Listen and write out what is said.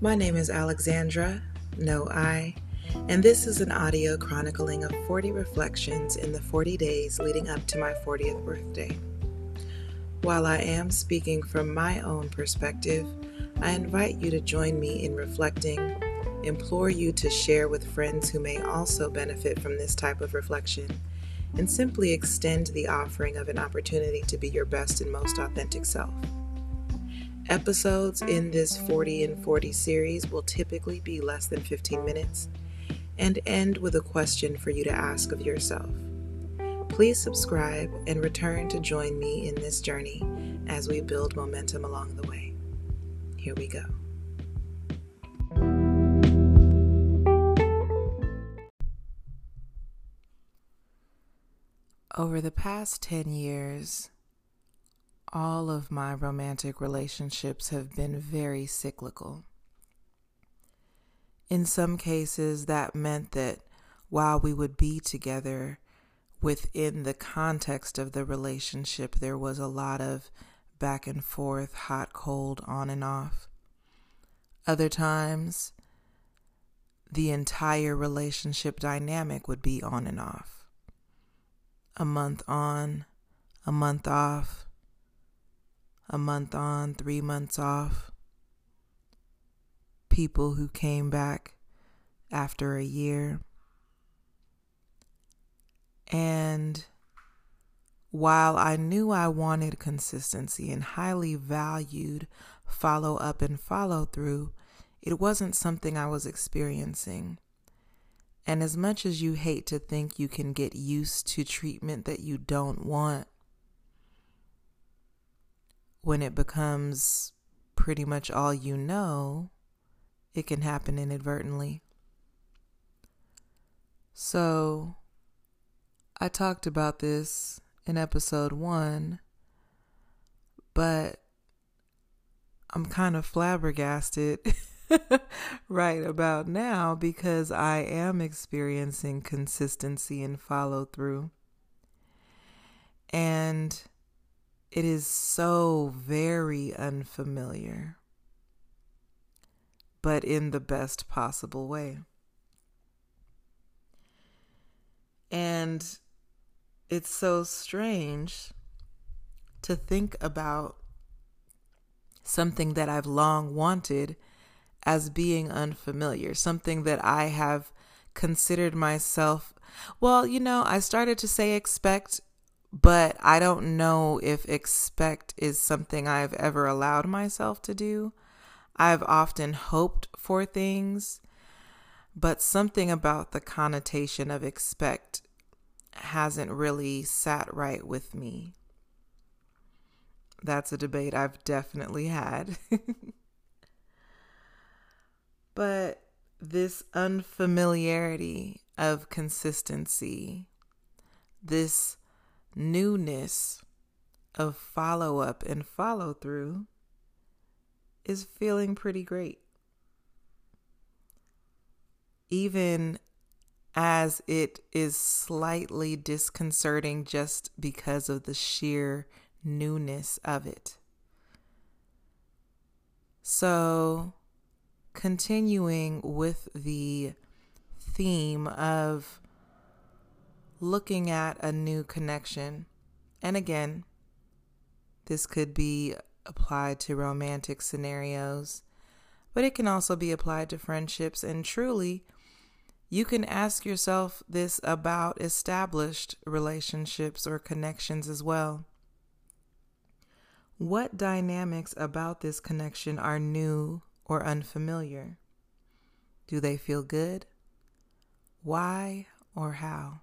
My name is Alexandra, no I, and this is an audio chronicling of 40 reflections in the 40 days leading up to my 40th birthday. While I am speaking from my own perspective, I invite you to join me in reflecting, implore you to share with friends who may also benefit from this type of reflection, and simply extend the offering of an opportunity to be your best and most authentic self. Episodes in this 40 and 40 series will typically be less than 15 minutes and end with a question for you to ask of yourself. Please subscribe and return to join me in this journey as we build momentum along the way. Here we go. Over the past 10 years, all of my romantic relationships have been very cyclical. In some cases, that meant that while we would be together within the context of the relationship, there was a lot of back and forth, hot, cold, on and off. Other times, the entire relationship dynamic would be on and off. A month on, a month off, a month on, three months off. People who came back after a year. And while I knew I wanted consistency and highly valued follow up and follow through, it wasn't something I was experiencing. And as much as you hate to think you can get used to treatment that you don't want, when it becomes pretty much all you know, it can happen inadvertently. So, I talked about this in episode one, but I'm kind of flabbergasted right about now because I am experiencing consistency and follow through. And it is so very unfamiliar, but in the best possible way. And it's so strange to think about something that I've long wanted as being unfamiliar, something that I have considered myself. Well, you know, I started to say expect but I don't know if expect is something I've ever allowed myself to do. I've often hoped for things, but something about the connotation of expect hasn't really sat right with me. That's a debate I've definitely had. but this unfamiliarity of consistency, this newness of follow up and follow through is feeling pretty great. Even as it is slightly disconcerting just because of the sheer newness of it. So, continuing with the theme of looking at a new connection. And again, this could be applied to romantic scenarios, but it can also be applied to friendships. And truly, you can ask yourself this about established relationships or connections as well. What dynamics about this connection are new or unfamiliar? Do they feel good? Why or how?